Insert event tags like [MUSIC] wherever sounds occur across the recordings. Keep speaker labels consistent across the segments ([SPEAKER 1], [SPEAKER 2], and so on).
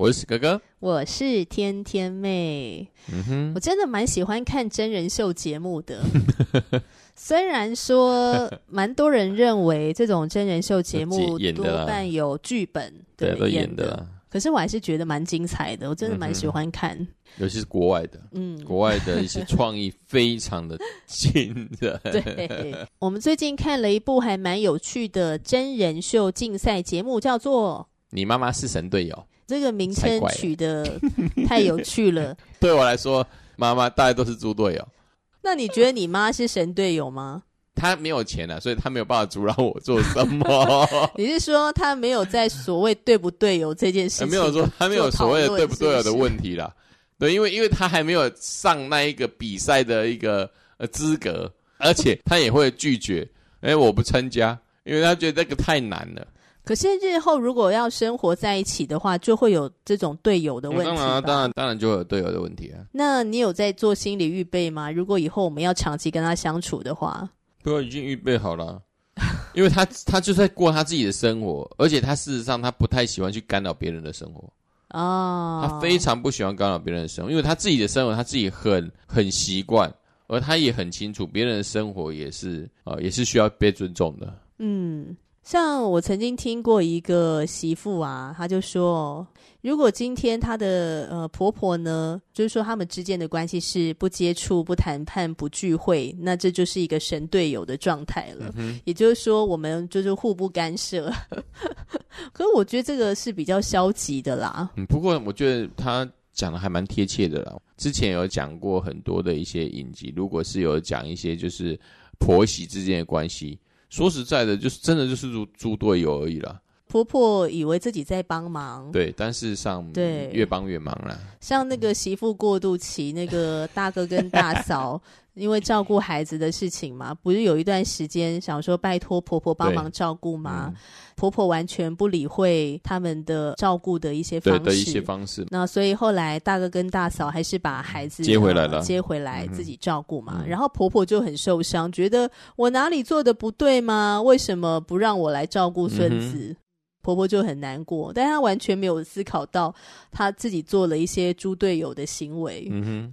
[SPEAKER 1] 我是哥哥，
[SPEAKER 2] 我是天天妹。嗯哼，我真的蛮喜欢看真人秀节目的。[LAUGHS] 虽然说蛮多人认为这种真人秀节目多半有剧本，
[SPEAKER 1] 对，都演的。
[SPEAKER 2] 可是我还是觉得蛮精彩的，我真的蛮喜欢看。
[SPEAKER 1] 尤其是国外的，嗯，国外的一些创意非常的惊人。[LAUGHS]
[SPEAKER 2] 对，我们最近看了一部还蛮有趣的真人秀竞赛节目，叫做《
[SPEAKER 1] 你妈妈是神队友》。
[SPEAKER 2] 这个名称取得太有趣了。[LAUGHS]
[SPEAKER 1] 对我来说，妈妈大家都是猪队友。
[SPEAKER 2] 那你觉得你妈是神队友吗？
[SPEAKER 1] 她没有钱啊，所以她没有办法阻挠我做什么。[LAUGHS]
[SPEAKER 2] 你是说她没有在所谓对不对友这件事情？
[SPEAKER 1] 没有说她没有所谓的对不对友的问题啦。对，因为因为她还没有上那一个比赛的一个呃资格，而且她也会拒绝。哎，我不参加，因为她觉得这个太难了。
[SPEAKER 2] 可是日后如果要生活在一起的话，就会有这种队友的问题。当
[SPEAKER 1] 然，当然，当然就会有队友的问题啊。
[SPEAKER 2] 那你有在做心理预备吗？如果以后我们要长期跟他相处的话，
[SPEAKER 1] 对，已经预备好了。因为他他就在过他自己的生活，而且他事实上他不太喜欢去干扰别人的生活。哦，他非常不喜欢干扰别人的生活，因为他自己的生活他自己很很习惯，而他也很清楚别人的生活也是啊、呃，也是需要被尊重的。嗯。
[SPEAKER 2] 像我曾经听过一个媳妇啊，她就说，如果今天她的呃婆婆呢，就是说他们之间的关系是不接触、不谈判、不聚会，那这就是一个神队友的状态了。嗯、也就是说，我们就是互不干涉。[LAUGHS] 可是我觉得这个是比较消极的啦。
[SPEAKER 1] 嗯，不过我觉得他讲的还蛮贴切的啦。之前有讲过很多的一些影集，如果是有讲一些就是婆媳之间的关系。说实在的，就是真的就是猪猪队友而已啦。
[SPEAKER 2] 婆婆以为自己在帮忙，
[SPEAKER 1] 对，但事实上，对，越帮越忙啦。
[SPEAKER 2] 像那个媳妇过渡期，那个大哥跟大嫂。[LAUGHS] 因为照顾孩子的事情嘛，不是有一段时间想说拜托婆婆帮忙照顾吗？嗯、婆婆完全不理会他们的照顾的一些方式，
[SPEAKER 1] 的一些方式。
[SPEAKER 2] 那所以后来大哥跟大嫂还是把孩子
[SPEAKER 1] 接回来了，
[SPEAKER 2] 接回来自己照顾嘛。嗯、然后婆婆就很受伤，觉得我哪里做的不对吗？为什么不让我来照顾孙子？嗯、婆婆就很难过，但她完全没有思考到她自己做了一些猪队友的行为。嗯哼。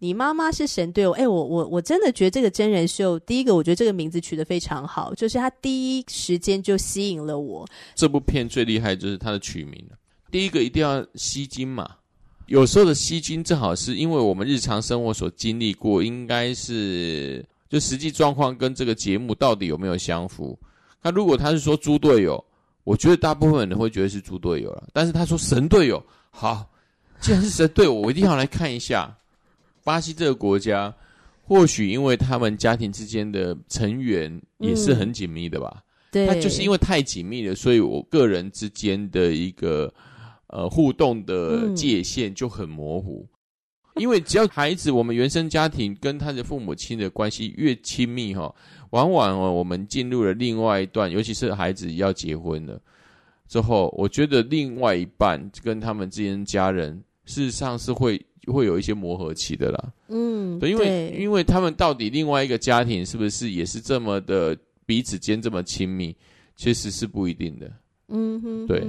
[SPEAKER 2] 你妈妈是神队友，哎，我我我真的觉得这个真人秀，第一个我觉得这个名字取得非常好，就是它第一时间就吸引了我。
[SPEAKER 1] 这部片最厉害就是它的取名，第一个一定要吸睛嘛。有时候的吸睛正好是因为我们日常生活所经历过，应该是就实际状况跟这个节目到底有没有相符。那如果他是说猪队友，我觉得大部分人会觉得是猪队友了。但是他说神队友，好，既然是神队友，我一定要来看一下。巴西这个国家，或许因为他们家庭之间的成员也是很紧密的吧。嗯、对，他就是因为太紧密了，所以我个人之间的一个呃互动的界限就很模糊。嗯、因为只要孩子，我们原生家庭跟他的父母亲的关系越亲密哈，往往哦，我们进入了另外一段，尤其是孩子要结婚了之后，我觉得另外一半跟他们之间家人，事实上是会。会有一些磨合期的啦，嗯，对，因为因为他们到底另外一个家庭是不是也是这么的彼此间这么亲密，其实是不一定的。嗯哼，对，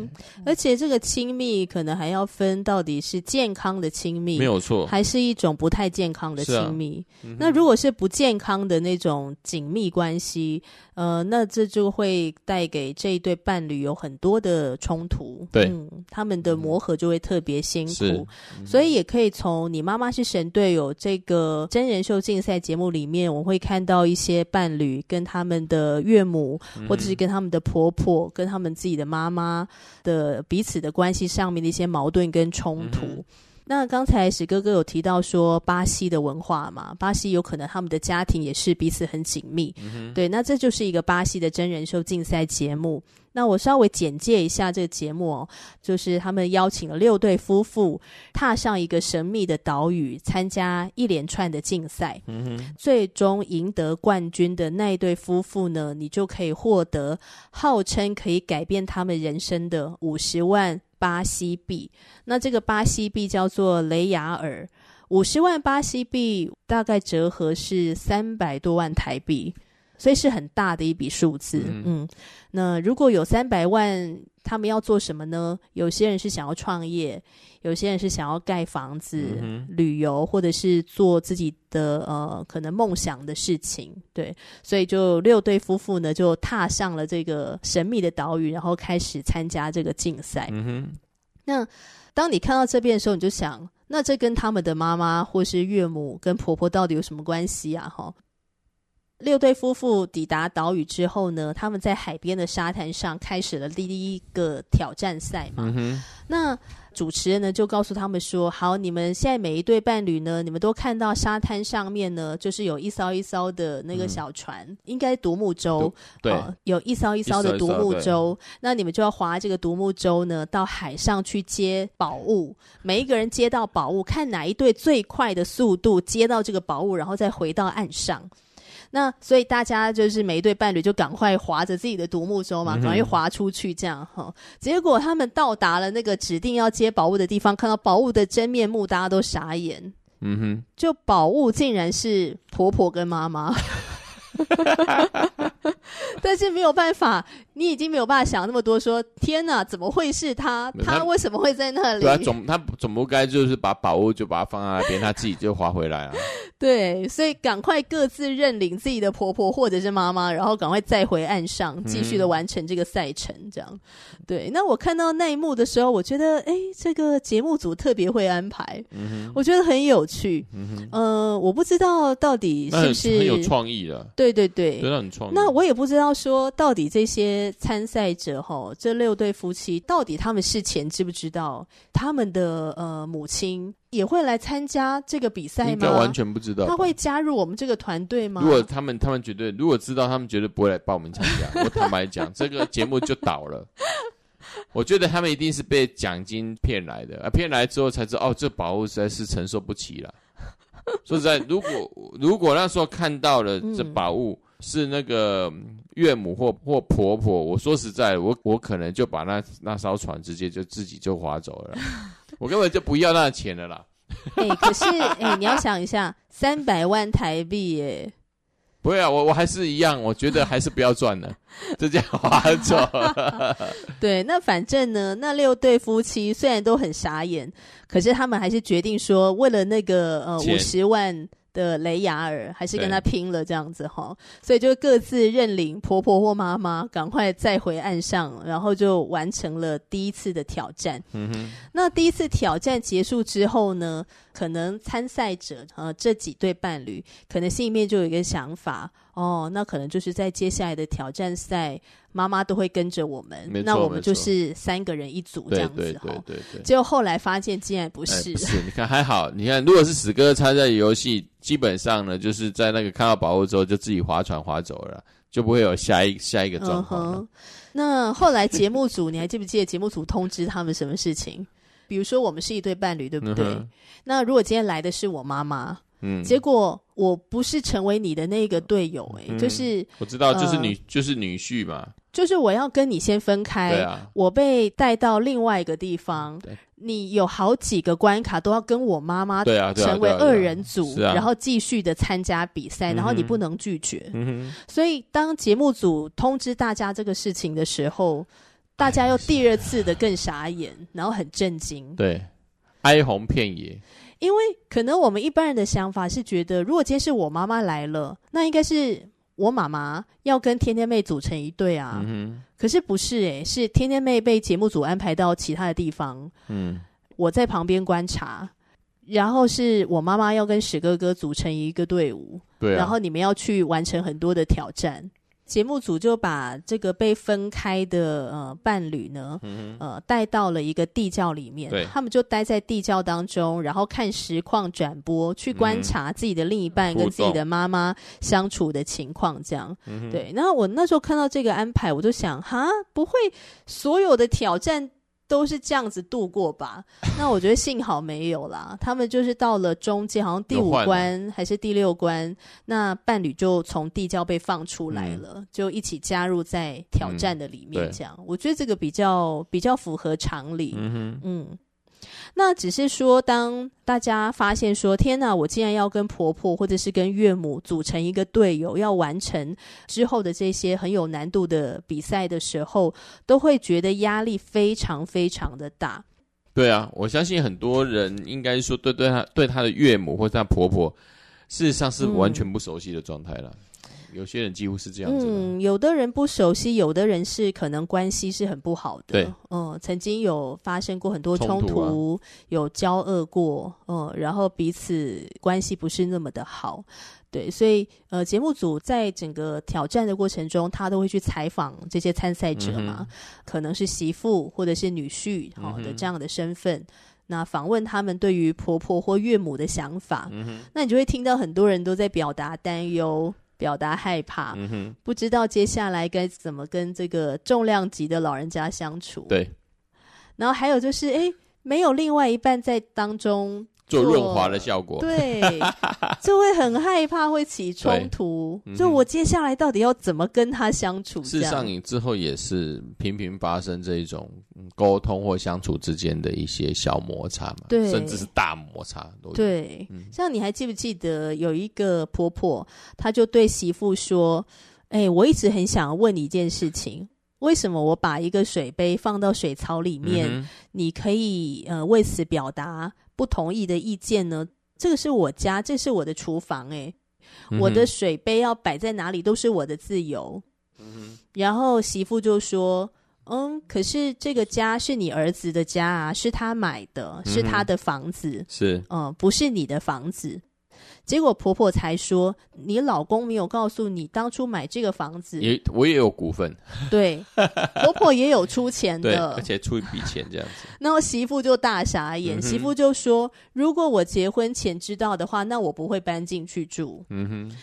[SPEAKER 2] 而且这个亲密可能还要分到底是健康的亲密，
[SPEAKER 1] 没有错，
[SPEAKER 2] 还是一种不太健康的亲密。啊嗯、那如果是不健康的那种紧密关系，呃，那这就会带给这一对伴侣有很多的冲突，
[SPEAKER 1] 对，
[SPEAKER 2] 嗯，他们的磨合就会特别辛苦。
[SPEAKER 1] 是。
[SPEAKER 2] 所以也可以从你妈妈是神队友这个真人秀竞赛节目里面，我会看到一些伴侣跟他们的岳母，嗯、或者是跟他们的婆婆，跟他们自己的。妈妈的彼此的关系上面的一些矛盾跟冲突，那刚才史哥哥有提到说巴西的文化嘛，巴西有可能他们的家庭也是彼此很紧密。嗯、对，那这就是一个巴西的真人秀竞赛节目。那我稍微简介一下这个节目哦，就是他们邀请了六对夫妇踏上一个神秘的岛屿，参加一连串的竞赛。最终赢得冠军的那一对夫妇呢，你就可以获得号称可以改变他们人生的五十万巴西币。那这个巴西币叫做雷雅尔，五十万巴西币大概折合是三百多万台币。所以是很大的一笔数字，嗯，嗯，那如果有三百万，他们要做什么呢？有些人是想要创业，有些人是想要盖房子、嗯、旅游，或者是做自己的呃可能梦想的事情，对。所以就六对夫妇呢，就踏上了这个神秘的岛屿，然后开始参加这个竞赛。嗯哼。那当你看到这边的时候，你就想，那这跟他们的妈妈或是岳母跟婆婆到底有什么关系啊？哈。六对夫妇抵达岛屿之后呢，他们在海边的沙滩上开始了第一个挑战赛嘛。嗯、那主持人呢就告诉他们说：“好，你们现在每一对伴侣呢，你们都看到沙滩上面呢，就是有一艘一艘的那个小船，嗯、应该独木舟。对、呃，有一艘一艘的独木舟。那你们就要划这个独木舟呢，到海上去接宝物。每一个人接到宝物，看哪一对最快的速度接到这个宝物，然后再回到岸上。”那所以大家就是每一对伴侣就赶快划着自己的独木舟嘛，赶快划出去这样哈。结果他们到达了那个指定要接宝物的地方，看到宝物的真面目，大家都傻眼。嗯哼，就宝物竟然是婆婆跟妈妈。[LAUGHS] 但是没有办法，你已经没有办法想那么多说。说天哪，怎么会是他？他为什么会在那里？
[SPEAKER 1] 对啊总他总不该就是把宝物就把它放在那边，他自己就划回来啊。[LAUGHS]
[SPEAKER 2] 对，所以赶快各自认领自己的婆婆或者是妈妈，然后赶快再回岸上，继续的完成这个赛程。这样，嗯、对。那我看到那一幕的时候，我觉得，哎，这个节目组特别会安排，嗯、哼我觉得很有趣。嗯我不知道到底是不是
[SPEAKER 1] 很有创意的。
[SPEAKER 2] 对对对，
[SPEAKER 1] 真的很创。
[SPEAKER 2] 那我也不知道说到底这些参赛者哈，这六对夫妻到底他们事前知不知道他们的呃母亲也会来参加这个比赛吗？
[SPEAKER 1] 应该完全不知道。
[SPEAKER 2] 他会加入我们这个团队吗？
[SPEAKER 1] 如果他们他们绝对如果知道，他们绝对不会来报名参加。[LAUGHS] 我坦白讲，这个节目就倒了。我觉得他们一定是被奖金骗来的，啊，骗来之后才知道哦，这宝物实在是承受不起了。[LAUGHS] 说实在，如果如果那时候看到了这宝物。嗯是那个岳母或或婆婆，我说实在，我我可能就把那那艘船直接就自己就划走了，[LAUGHS] 我根本就不要那个钱了啦。
[SPEAKER 2] 哎、欸，可是哎、欸，你要想一下，三百万台币，哎，
[SPEAKER 1] 不会啊，我我还是一样，我觉得还是不要赚了，就 [LAUGHS] 这样划走。[LAUGHS]
[SPEAKER 2] 对，那反正呢，那六对夫妻虽然都很傻眼，可是他们还是决定说，为了那个呃五十万。的雷雅尔还是跟他拼了这样子哈，所以就各自认领婆婆或妈妈，赶快再回岸上，然后就完成了第一次的挑战。嗯哼，那第一次挑战结束之后呢，可能参赛者呃这几对伴侣，可能心里面就有一个想法。哦，那可能就是在接下来的挑战赛，妈妈都会跟着我们，那我们就是三个人一组这样子哈。对对对对对。结果后来发现竟然不是，欸、不是，你看还好，你看如果是死哥参赛游戏，基本上呢就是在那个看到宝物之后就自己划船划走了，就不会有下一下一个状况、嗯。那后来节目组，你还记不记得节目组通知他们什么事情？比如说我们是一对伴侣，对不对？嗯、那如果今天来的是我妈妈。嗯，结果我不是成为你的那个队友、欸，哎、嗯，就是
[SPEAKER 1] 我知道，就是女，呃、就是女婿嘛，
[SPEAKER 2] 就是我要跟你先分开，我被带到另外一个地方，对。你有好几个关卡都要跟我妈妈对啊成为二人组，然后继续的参加比赛，然后你不能拒绝，嗯，所以当节目组通知大家这个事情的时候，大家又第二次的更傻眼，然后很震惊，
[SPEAKER 1] 对，哀鸿遍野。
[SPEAKER 2] 因为可能我们一般人的想法是觉得，如果今天是我妈妈来了，那应该是我妈妈要跟天天妹组成一对啊。嗯。可是不是诶，是天天妹被节目组安排到其他的地方。嗯。我在旁边观察，然后是我妈妈要跟史哥哥组成一个队伍。对啊。然后你们要去完成很多的挑战。节目组就把这个被分开的呃伴侣呢，嗯、呃带到了一个地窖里面，他们就待在地窖当中，然后看实况转播，去观察自己的另一半跟自己的妈妈相处的情况，这样。嗯、对，然后我那时候看到这个安排，我就想，哈，不会所有的挑战。都是这样子度过吧？[LAUGHS] 那我觉得幸好没有啦。他们就是到了中间，好像第五关还是第六关，那伴侣就从地窖被放出来了，嗯、就一起加入在挑战的里面。这样，嗯、我觉得这个比较比较符合常理。嗯哼嗯。那只是说，当大家发现说“天哪，我竟然要跟婆婆或者是跟岳母组成一个队友，要完成之后的这些很有难度的比赛的时候”，都会觉得压力非常非常的大。
[SPEAKER 1] 对啊，我相信很多人应该说对对他对他的岳母或者他婆婆，事实上是完全不熟悉的状态了。嗯有些人几乎是这样子。
[SPEAKER 2] 嗯，有的人不熟悉，有的人是可能关系是很不好的。
[SPEAKER 1] 对，
[SPEAKER 2] 嗯，曾经有发生过很多冲突，冲突啊、有交恶过，嗯，然后彼此关系不是那么的好。对，所以呃，节目组在整个挑战的过程中，他都会去采访这些参赛者嘛，嗯、可能是媳妇或者是女婿好的这样的身份，嗯、那访问他们对于婆婆或岳母的想法。嗯，那你就会听到很多人都在表达担忧。表达害怕，嗯，不知道接下来该怎么跟这个重量级的老人家相处。
[SPEAKER 1] 对，
[SPEAKER 2] 然后还有就是，哎，没有另外一半在当中。
[SPEAKER 1] 做润滑的效果，
[SPEAKER 2] 对，就会很害怕会起冲突。嗯、就我接下来到底要怎么跟他相处？
[SPEAKER 1] 事实上，你之后也是频频发生这一种沟通或相处之间的一些小摩擦嘛，
[SPEAKER 2] 对，
[SPEAKER 1] 甚至是大摩擦都有。
[SPEAKER 2] 对，嗯、像你还记不记得有一个婆婆，她就对媳妇说：“哎、欸，我一直很想问你一件事情，为什么我把一个水杯放到水槽里面，嗯、你可以呃为此表达？”不同意的意见呢？这个是我家，这是我的厨房，欸，诶、嗯，我的水杯要摆在哪里都是我的自由。嗯，然后媳妇就说：“嗯，可是这个家是你儿子的家啊，是他买的，是他的房子，
[SPEAKER 1] 嗯、是，
[SPEAKER 2] 嗯，不是你的房子。”结果婆婆才说：“你老公没有告诉你当初买这个房子，
[SPEAKER 1] 也我也有股份，
[SPEAKER 2] 对，[LAUGHS] 婆婆也有出钱的，
[SPEAKER 1] 而且出一笔钱这样子。
[SPEAKER 2] 然后媳妇就大傻眼，嗯、媳妇就说：如果我结婚前知道的话，那我不会搬进去住。嗯哼，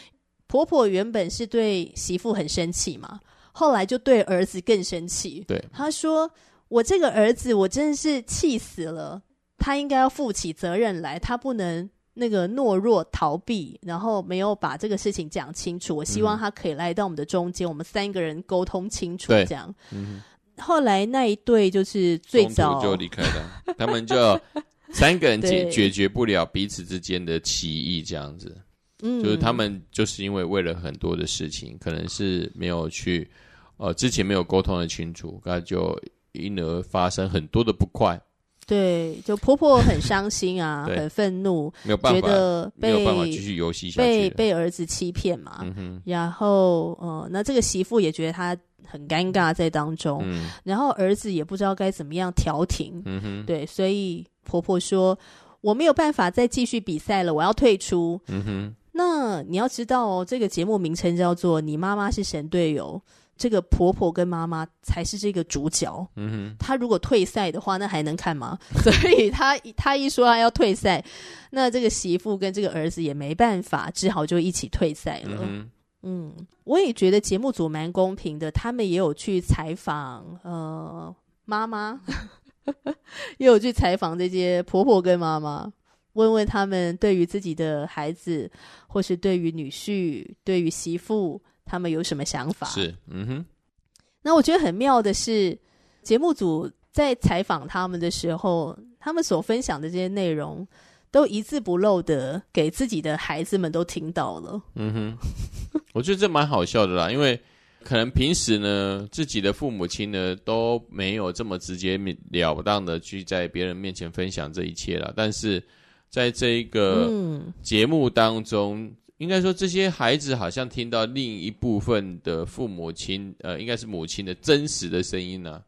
[SPEAKER 2] 婆婆原本是对媳妇很生气嘛，后来就对儿子更生气。
[SPEAKER 1] 对，
[SPEAKER 2] 她说：我这个儿子，我真的是气死了，他应该要负起责任来，他不能。”那个懦弱逃避，然后没有把这个事情讲清楚。我希望他可以来到我们的中间，嗯、我们三个人沟通清楚，这样。嗯、后来那一对就是最早
[SPEAKER 1] 就离开了，他们就 [LAUGHS] 三个人解解决不了彼此之间的歧义，这样子。嗯，就是他们就是因为为了很多的事情，可能是没有去呃之前没有沟通的清楚，那就因而发生很多的不快。
[SPEAKER 2] 对，就婆婆很伤心啊，[LAUGHS] 很愤怒，
[SPEAKER 1] 没有办法，
[SPEAKER 2] 觉得被
[SPEAKER 1] 没有办法继续游戏下去，
[SPEAKER 2] 被被儿子欺骗嘛。嗯、然后，呃，那这个媳妇也觉得她很尴尬在当中，嗯、然后儿子也不知道该怎么样调停。嗯哼，对，所以婆婆说我没有办法再继续比赛了，我要退出。嗯哼，那你要知道哦，这个节目名称叫做《你妈妈是神队友》。这个婆婆跟妈妈才是这个主角。嗯哼，她如果退赛的话，那还能看吗？[LAUGHS] 所以她她一说她要退赛，那这个媳妇跟这个儿子也没办法，只好就一起退赛了。嗯，嗯，我也觉得节目组蛮公平的，他们也有去采访呃妈妈，[LAUGHS] 也有去采访这些婆婆跟妈妈，问问他们对于自己的孩子，或是对于女婿，对于媳妇。他们有什么想法？
[SPEAKER 1] 是，嗯哼。
[SPEAKER 2] 那我觉得很妙的是，节目组在采访他们的时候，他们所分享的这些内容，都一字不漏的给自己的孩子们都听到了。
[SPEAKER 1] 嗯哼，我觉得这蛮好笑的啦，因为可能平时呢，自己的父母亲呢都没有这么直截了当的去在别人面前分享这一切了，但是在这一个节目当中。嗯应该说，这些孩子好像听到另一部分的父母亲，呃，应该是母亲的真实的声音呢、啊。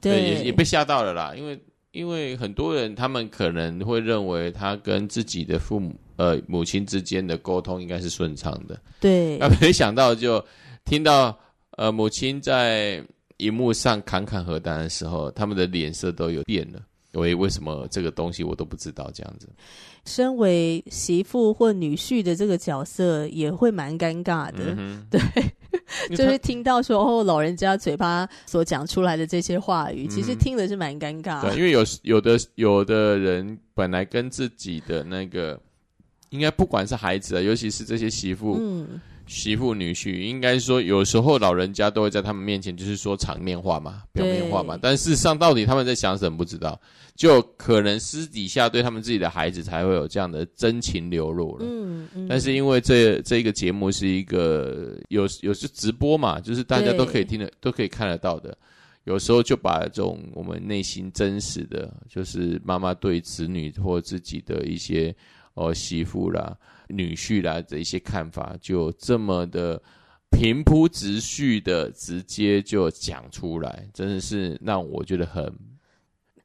[SPEAKER 1] 对，也也被吓到了啦。因为，因为很多人他们可能会认为他跟自己的父母，呃，母亲之间的沟通应该是顺畅的。
[SPEAKER 2] 对，
[SPEAKER 1] 那 [LAUGHS] 没想到就听到呃，母亲在荧幕上侃侃而谈的时候，他们的脸色都有变了。为为什么这个东西我都不知道？这样子，
[SPEAKER 2] 身为媳妇或女婿的这个角色也会蛮尴尬的。嗯、[LAUGHS] 对，就是听到说哦，老人家嘴巴所讲出来的这些话语，嗯、其实听的是蛮尴尬的。
[SPEAKER 1] 对，因为有有的有的人本来跟自己的那个，应该不管是孩子啊，尤其是这些媳妇。嗯媳妇女婿应该说，有时候老人家都会在他们面前就是说场面话嘛、表面话嘛，但事实上到底他们在想什么不知道，就可能私底下对他们自己的孩子才会有这样的真情流露了。嗯嗯。但是因为这这个节目是一个有有时直播嘛，就是大家都可以听得都可以看得到的，有时候就把这种我们内心真实的，就是妈妈对子女或自己的一些哦媳妇啦。女婿啦的一些看法，就这么的平铺直叙的直接就讲出来，真的是让我觉得很。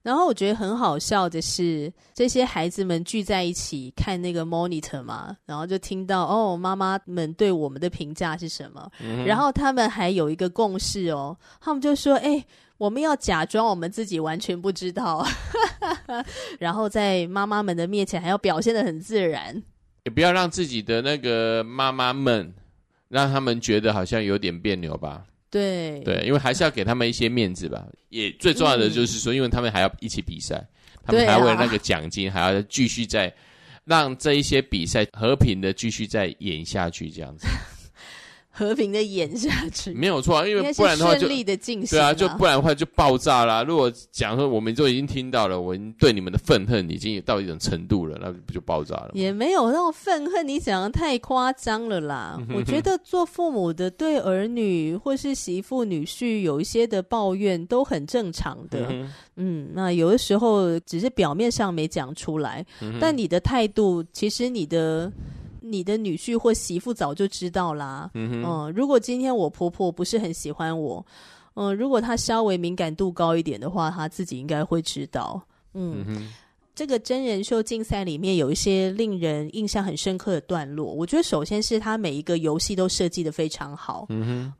[SPEAKER 2] 然后我觉得很好笑的是，这些孩子们聚在一起看那个 monitor 嘛，然后就听到哦，妈妈们对我们的评价是什么？嗯、然后他们还有一个共识哦，他们就说：“哎，我们要假装我们自己完全不知道，[LAUGHS] 然后在妈妈们的面前还要表现的很自然。”
[SPEAKER 1] 也不要让自己的那个妈妈们，让他们觉得好像有点别扭吧。
[SPEAKER 2] 对
[SPEAKER 1] 对，因为还是要给他们一些面子吧。也最重要的就是说，嗯、因为他们还要一起比赛，他们还为了那个奖金，还要继续再让这一些比赛和平的继续再演下去，这样子。[LAUGHS]
[SPEAKER 2] 和平的演下去
[SPEAKER 1] 没有错，因为不然的话就对啊，就不然的话就爆炸啦。如果讲说我们就已经听到了，我们对你们的愤恨已经到一种程度了，那不就爆炸了？
[SPEAKER 2] 也没有那种愤恨，你讲的太夸张了啦。我觉得做父母的对儿女或是媳妇女婿有一些的抱怨都很正常的。嗯，那有的时候只是表面上没讲出来，但你的态度其实你的。你的女婿或媳妇早就知道啦。嗯哼，嗯，如果今天我婆婆不是很喜欢我，嗯，如果她稍微敏感度高一点的话，她自己应该会知道。嗯，嗯哼，这个真人秀竞赛里面有一些令人印象很深刻的段落，我觉得首先是他每一个游戏都设计的非常好，嗯哼，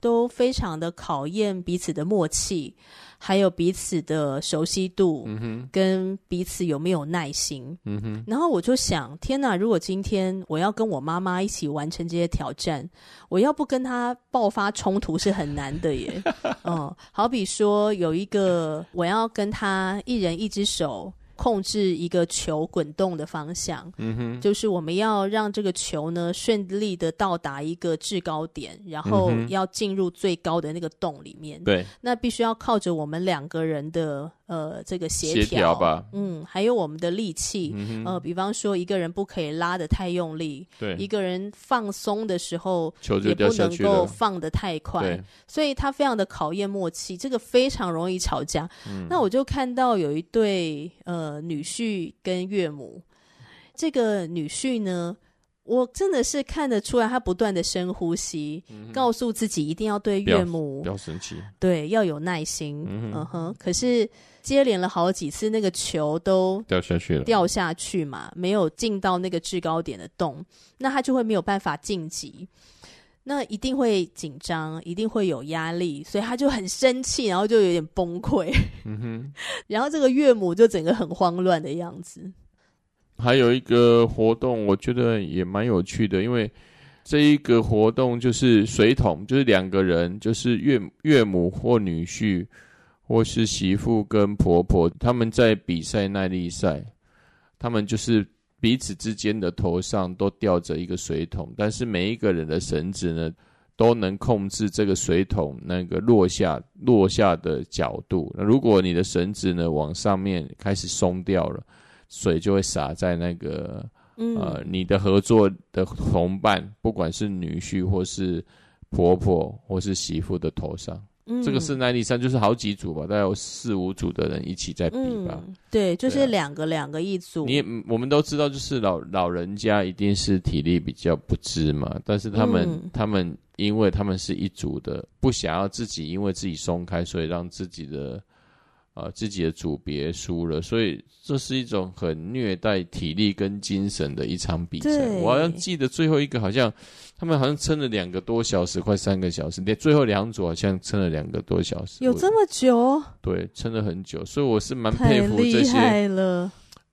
[SPEAKER 2] 都非常的考验彼此的默契。还有彼此的熟悉度，嗯哼，跟彼此有没有耐心，嗯哼。然后我就想，天哪！如果今天我要跟我妈妈一起完成这些挑战，我要不跟她爆发冲突是很难的耶。[LAUGHS] 嗯，好比说有一个，我要跟她一人一只手。控制一个球滚动的方向，嗯哼，就是我们要让这个球呢顺利的到达一个制高点，然后要进入最高的那个洞里面。对，那必须要靠着我们两个人的。呃，这个协调吧，嗯，还有我们的力气，嗯、呃，比方说一个人不可以拉得太用力，对，一个人放松的时候也不能够放得太快，所以他非常的考验默契，这个非常容易吵架。嗯、那我就看到有一对呃女婿跟岳母，这个女婿呢。我真的是看得出来，他不断的深呼吸，嗯、告诉自己一定要对岳母
[SPEAKER 1] 不要生气，
[SPEAKER 2] 对，要有耐心。嗯哼，嗯哼，可是接连了好几次，那个球都掉下去了，掉下去嘛，没有进到那个制高点的洞，那他就会没有办法晋级，那一定会紧张，一定会有压力，所以他就很生气，然后就有点崩溃。嗯哼，[LAUGHS] 然后这个岳母就整个很慌乱的样子。
[SPEAKER 1] 还有一个活动，我觉得也蛮有趣的，因为这一个活动就是水桶，就是两个人，就是岳岳母或女婿，或是媳妇跟婆婆，他们在比赛耐力赛，他们就是彼此之间的头上都吊着一个水桶，但是每一个人的绳子呢，都能控制这个水桶那个落下落下的角度。那如果你的绳子呢往上面开始松掉了。水就会洒在那个，嗯、呃，你的合作的同伴，不管是女婿或是婆婆或是媳妇的头上。嗯、这个是耐力赛，就是好几组吧，大概有四五组的人一起在比吧。
[SPEAKER 2] 嗯、对，就是两个两个一组。
[SPEAKER 1] 你我们都知道，就是老老人家一定是体力比较不支嘛，但是他们、嗯、他们因为他们是一组的，不想要自己因为自己松开，所以让自己的。呃自己的组别输了，所以这是一种很虐待体力跟精神的一场比赛。我好像记得最后一个好像他们好像撑了两个多小时，快三个小时，连最后两组好像撑了两个多小时，
[SPEAKER 2] 有这么久？
[SPEAKER 1] 对，撑了很久，所以我是蛮佩服这些。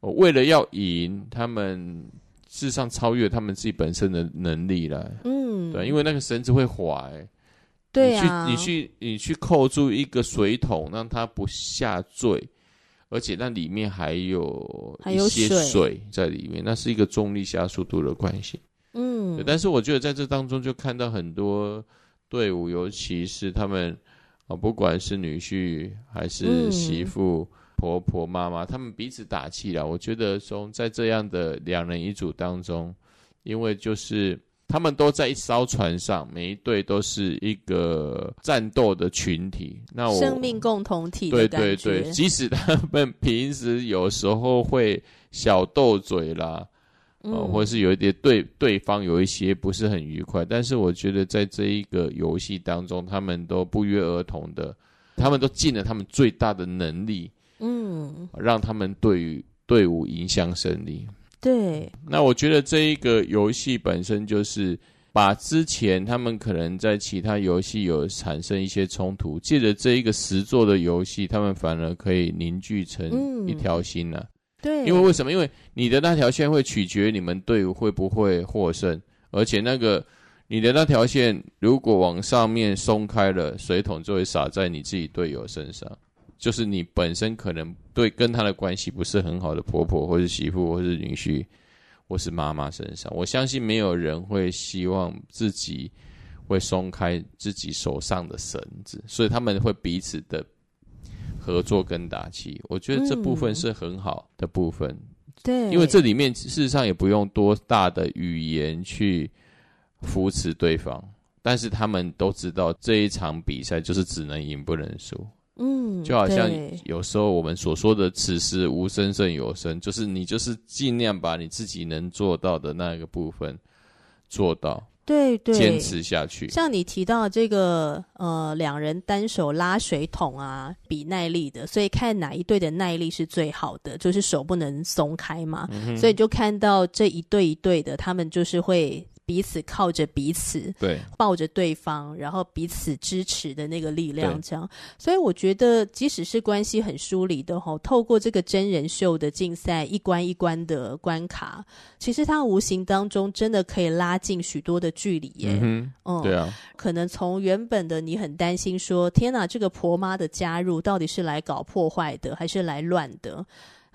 [SPEAKER 1] 我为了要赢，他们事实上超越他们自己本身的能力了。嗯，对，因为那个绳子会滑、欸。
[SPEAKER 2] 对啊，
[SPEAKER 1] 你去，你去，你去扣住一个水桶，让它不下坠，而且那里面还有一些水在里面，那是一个重力加速度的关系。嗯，但是我觉得在这当中就看到很多队伍，尤其是他们啊，不管是女婿还是媳妇、嗯、婆婆、妈妈，他们彼此打气了。我觉得从在这样的两人一组当中，因为就是。他们都在一艘船上，每一队都是一个战斗的群体。那我
[SPEAKER 2] 生命共同体。对对对，
[SPEAKER 1] 即使他们平时有时候会小斗嘴啦，嗯、呃，或是有一点对对方有一些不是很愉快，但是我觉得在这一个游戏当中，他们都不约而同的，他们都尽了他们最大的能力，嗯，让他们对于队伍迎向胜利。
[SPEAKER 2] 对，
[SPEAKER 1] 那我觉得这一个游戏本身就是把之前他们可能在其他游戏有产生一些冲突，借着这一个实作的游戏，他们反而可以凝聚成一条心了、啊嗯。对，因为为什么？因为你的那条线会取决于你们队伍会不会获胜，而且那个你的那条线如果往上面松开了，水桶就会洒在你自己队友身上。就是你本身可能对跟他的关系不是很好的婆婆，或是媳妇，或是女婿，或是妈妈身上，我相信没有人会希望自己会松开自己手上的绳子，所以他们会彼此的合作跟打气。我觉得这部分是很好的部分，嗯、对，因为这里面事实上也不用多大的语言去扶持对方，但是他们都知道这一场比赛就是只能赢不能输。嗯，就好像有时候我们所说的“此时无声胜有声”，就是你就是尽量把你自己能做到的那个部分做到，
[SPEAKER 2] 对对，
[SPEAKER 1] 坚持下去。
[SPEAKER 2] 像你提到这个呃，两人单手拉水桶啊，比耐力的，所以看哪一队的耐力是最好的，就是手不能松开嘛，嗯、所以就看到这一对一对的，他们就是会。彼此靠着彼此，
[SPEAKER 1] 对，
[SPEAKER 2] 抱着对方，然后彼此支持的那个力量，这样。所以我觉得，即使是关系很疏离的吼，透过这个真人秀的竞赛，一关一关的关卡，其实它无形当中真的可以拉近许多的距离耶。
[SPEAKER 1] 嗯，嗯，对啊。
[SPEAKER 2] 可能从原本的你很担心说，天哪，这个婆妈的加入到底是来搞破坏的，还是来乱的？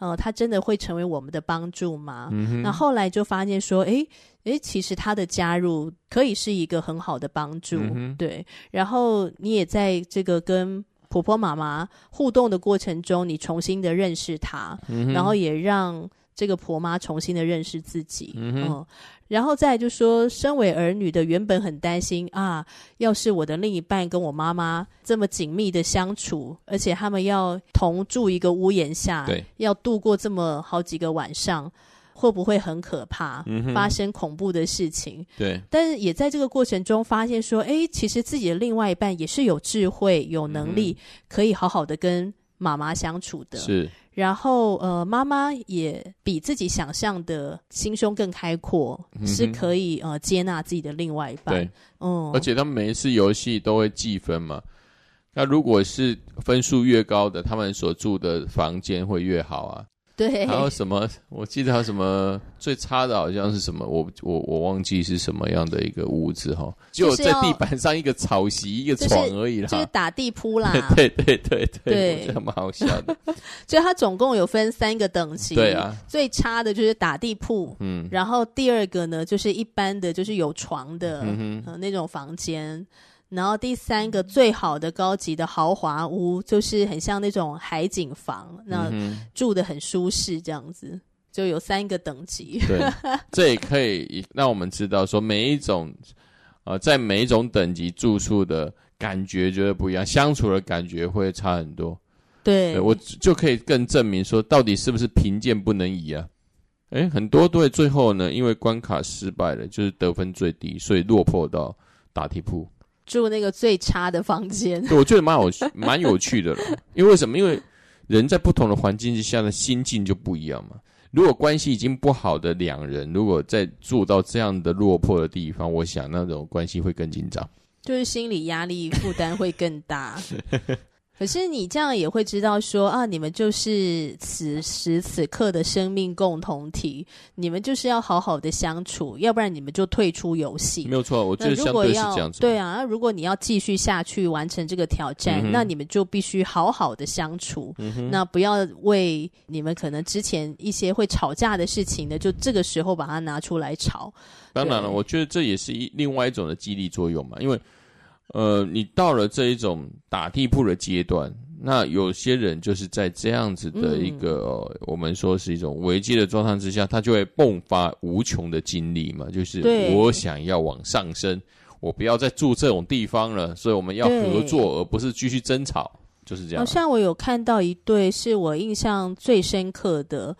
[SPEAKER 2] 呃，他真的会成为我们的帮助吗？嗯，那后来就发现说，诶诶，其实他的加入可以是一个很好的帮助，嗯，对。然后你也在这个跟婆婆妈妈互动的过程中，你重新的认识他，嗯，然后也让这个婆妈重新的认识自己，嗯。嗯然后再就说，身为儿女的原本很担心啊，要是我的另一半跟我妈妈这么紧密的相处，而且他们要同住一个屋檐下，对，要度过这么好几个晚上，会不会很可怕？嗯，发生恐怖的事情？对。但是也在这个过程中发现说，哎，其实自己的另外一半也是有智慧、有能力，嗯，可以好好的跟妈妈相处的。是。然后，呃，妈妈也比自己想象的心胸更开阔，嗯、是可以呃接纳自己的另外一半。对，嗯，
[SPEAKER 1] 而且他们每一次游戏都会计分嘛。那如果是分数越高的，他们所住的房间会越好啊。
[SPEAKER 2] 对，
[SPEAKER 1] 还有什么？我记得还有什么最差的，好像是什么？我我我忘记是什么样的一个屋子哈，就在地板上一个草席，一个床而已啦，
[SPEAKER 2] 就是打地铺啦。
[SPEAKER 1] 对对对对，对，这蛮好笑的。[LAUGHS]
[SPEAKER 2] 所以它总共有分三个等级，
[SPEAKER 1] 对啊，
[SPEAKER 2] 最差的就是打地铺，嗯，然后第二个呢就是一般的，就是有床的，那种房间。然后第三个最好的高级的豪华屋，就是很像那种海景房，那住的很舒适，这样子就有三个等级。
[SPEAKER 1] 对，[LAUGHS] 这也可以让我们知道说，每一种呃，在每一种等级住宿的感觉觉得不一样，相处的感觉会差很多。
[SPEAKER 2] 对，
[SPEAKER 1] 对我就可以更证明说，到底是不是贫贱不能移啊？诶，很多队最后呢，因为关卡失败了，就是得分最低，所以落魄到打地铺。
[SPEAKER 2] 住那个最差的房间，
[SPEAKER 1] 对，我觉得蛮有 [LAUGHS] 蛮有趣的了。因为为什么？因为人在不同的环境之下的心境就不一样嘛。如果关系已经不好的两人，如果再住到这样的落魄的地方，我想那种关系会更紧张，
[SPEAKER 2] 就是心理压力负担会更大。[LAUGHS] 可是你这样也会知道说啊，你们就是此时此刻的生命共同体，你们就是要好好的相处，要不然你们就退出游戏。
[SPEAKER 1] 没有错，我觉得相对是这样子。
[SPEAKER 2] 对啊，那如果你要继续下去完成这个挑战，嗯、那你们就必须好好的相处。嗯、那不要为你们可能之前一些会吵架的事情呢，就这个时候把它拿出来吵。
[SPEAKER 1] 当然了，我觉得这也是一另外一种的激励作用嘛，因为。呃，你到了这一种打地铺的阶段，那有些人就是在这样子的一个、我们说是一种危机的状态之下，他就会迸发无穷的精力嘛，就是我想要往上升，我不要再住这种地方了，所以我们要合作，而不是继续争吵。就是这样。好
[SPEAKER 2] 像我有看到一对是我印象最深刻的，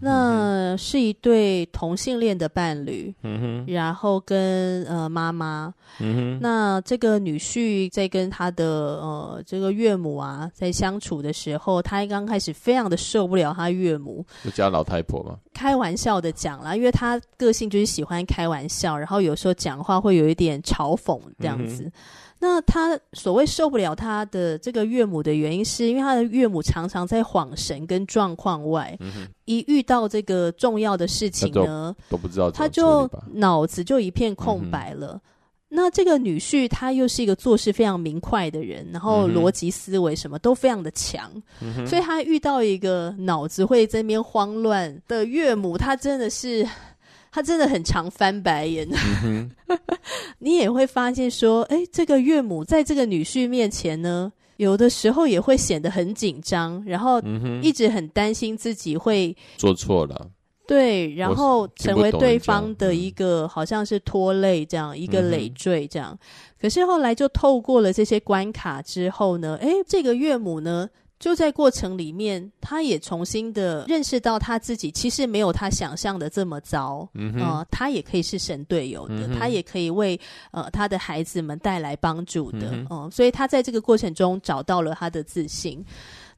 [SPEAKER 2] 那是一对同性恋的伴侣，嗯哼，然后跟呃妈妈，嗯哼，那这个女婿在跟他的呃这个岳母啊在相处的时候，他刚开始非常的受不了他岳母，
[SPEAKER 1] 就叫老太婆嘛，
[SPEAKER 2] 开玩笑的讲啦，因为他个性就是喜欢开玩笑，然后有时候讲话会有一点嘲讽这样子。嗯那他所谓受不了他的这个岳母的原因，是因为他的岳母常常在恍神跟状况外，嗯、一遇到这个重要的事情呢，
[SPEAKER 1] 都不知道，
[SPEAKER 2] 他就脑子就一片空白了。嗯、那这个女婿他又是一个做事非常明快的人，然后逻辑思维什么都非常的强，嗯、所以他遇到一个脑子会在那边慌乱的岳母，他真的是。他真的很常翻白眼，嗯、[LAUGHS] 你也会发现说，哎，这个岳母在这个女婿面前呢，有的时候也会显得很紧张，然后一直很担心自己会
[SPEAKER 1] 做错了，
[SPEAKER 2] 对，然后成为对方的一个好像是拖累这样一个累赘这样。可是后来就透过了这些关卡之后呢，哎，这个岳母呢。就在过程里面，他也重新的认识到他自己其实没有他想象的这么糟，嗯，呃，他也可以是神队友的，嗯，他也可以为呃他的孩子们带来帮助的，嗯，呃，所以他在这个过程中找到了他的自信。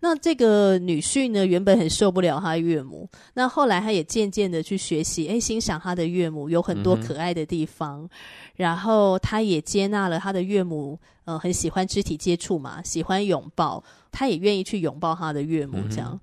[SPEAKER 2] 那这个女婿呢，原本很受不了他岳母，那后来他也渐渐的去学习，哎，欣赏他的岳母有很多可爱的地方。嗯然后他也接纳了他的岳母，呃，很喜欢肢体接触嘛，喜欢拥抱，他也愿意去拥抱他的岳母，这样。嗯、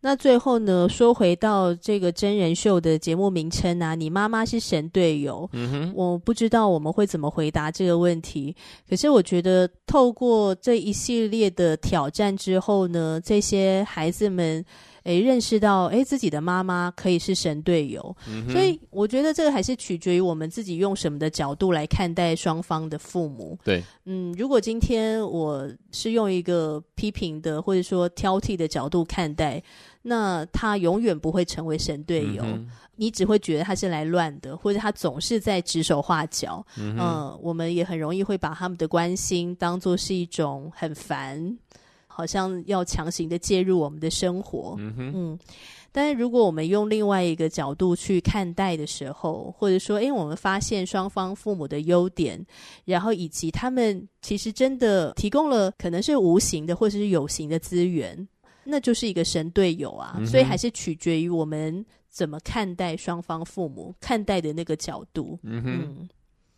[SPEAKER 2] 那最后呢，说回到这个真人秀的节目名称啊，你妈妈是神队友，嗯哼，我不知道我们会怎么回答这个问题。可是我觉得，透过这一系列的挑战之后呢，这些孩子们。诶，认识到诶，自己的妈妈可以是神队友，嗯、所以我觉得这个还是取决于我们自己用什么的角度来看待双方的父母。
[SPEAKER 1] 对，
[SPEAKER 2] 嗯，如果今天我是用一个批评的或者说挑剔的角度看待，那他永远不会成为神队友，嗯、你只会觉得他是来乱的，或者他总是在指手画脚。嗯、呃，我们也很容易会把他们的关心当做是一种很烦。好像要强行的介入我们的生活，嗯哼，嗯，但是如果我们用另外一个角度去看待的时候，或者说，诶，我们发现双方父母的优点，然后以及他们其实真的提供了可能是无形的或者是有形的资源，那就是一个神队友啊。嗯，所以还是取决于我们怎么看待双方父母看待的那个角度，嗯哼。嗯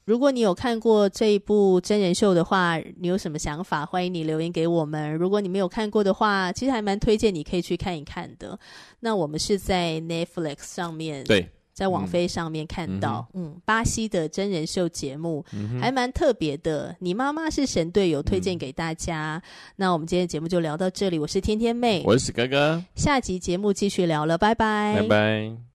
[SPEAKER 2] 如果你有看过这一部真人秀的话，你有什么想法？欢迎你留言给我们。如果你没有看过的话，其实还蛮推荐你可以去看一看的。那我们是在 Netflix 上面，
[SPEAKER 1] 对，
[SPEAKER 2] 在网飞上面看到，嗯，嗯，巴西的真人秀节目，还蛮特别的。你妈妈是神队友，推荐给大家。嗯、那我们今天的节目就聊到这里，我是天天妹，
[SPEAKER 1] 我是哥哥，
[SPEAKER 2] 下集节目继续聊了，拜拜，
[SPEAKER 1] 拜拜。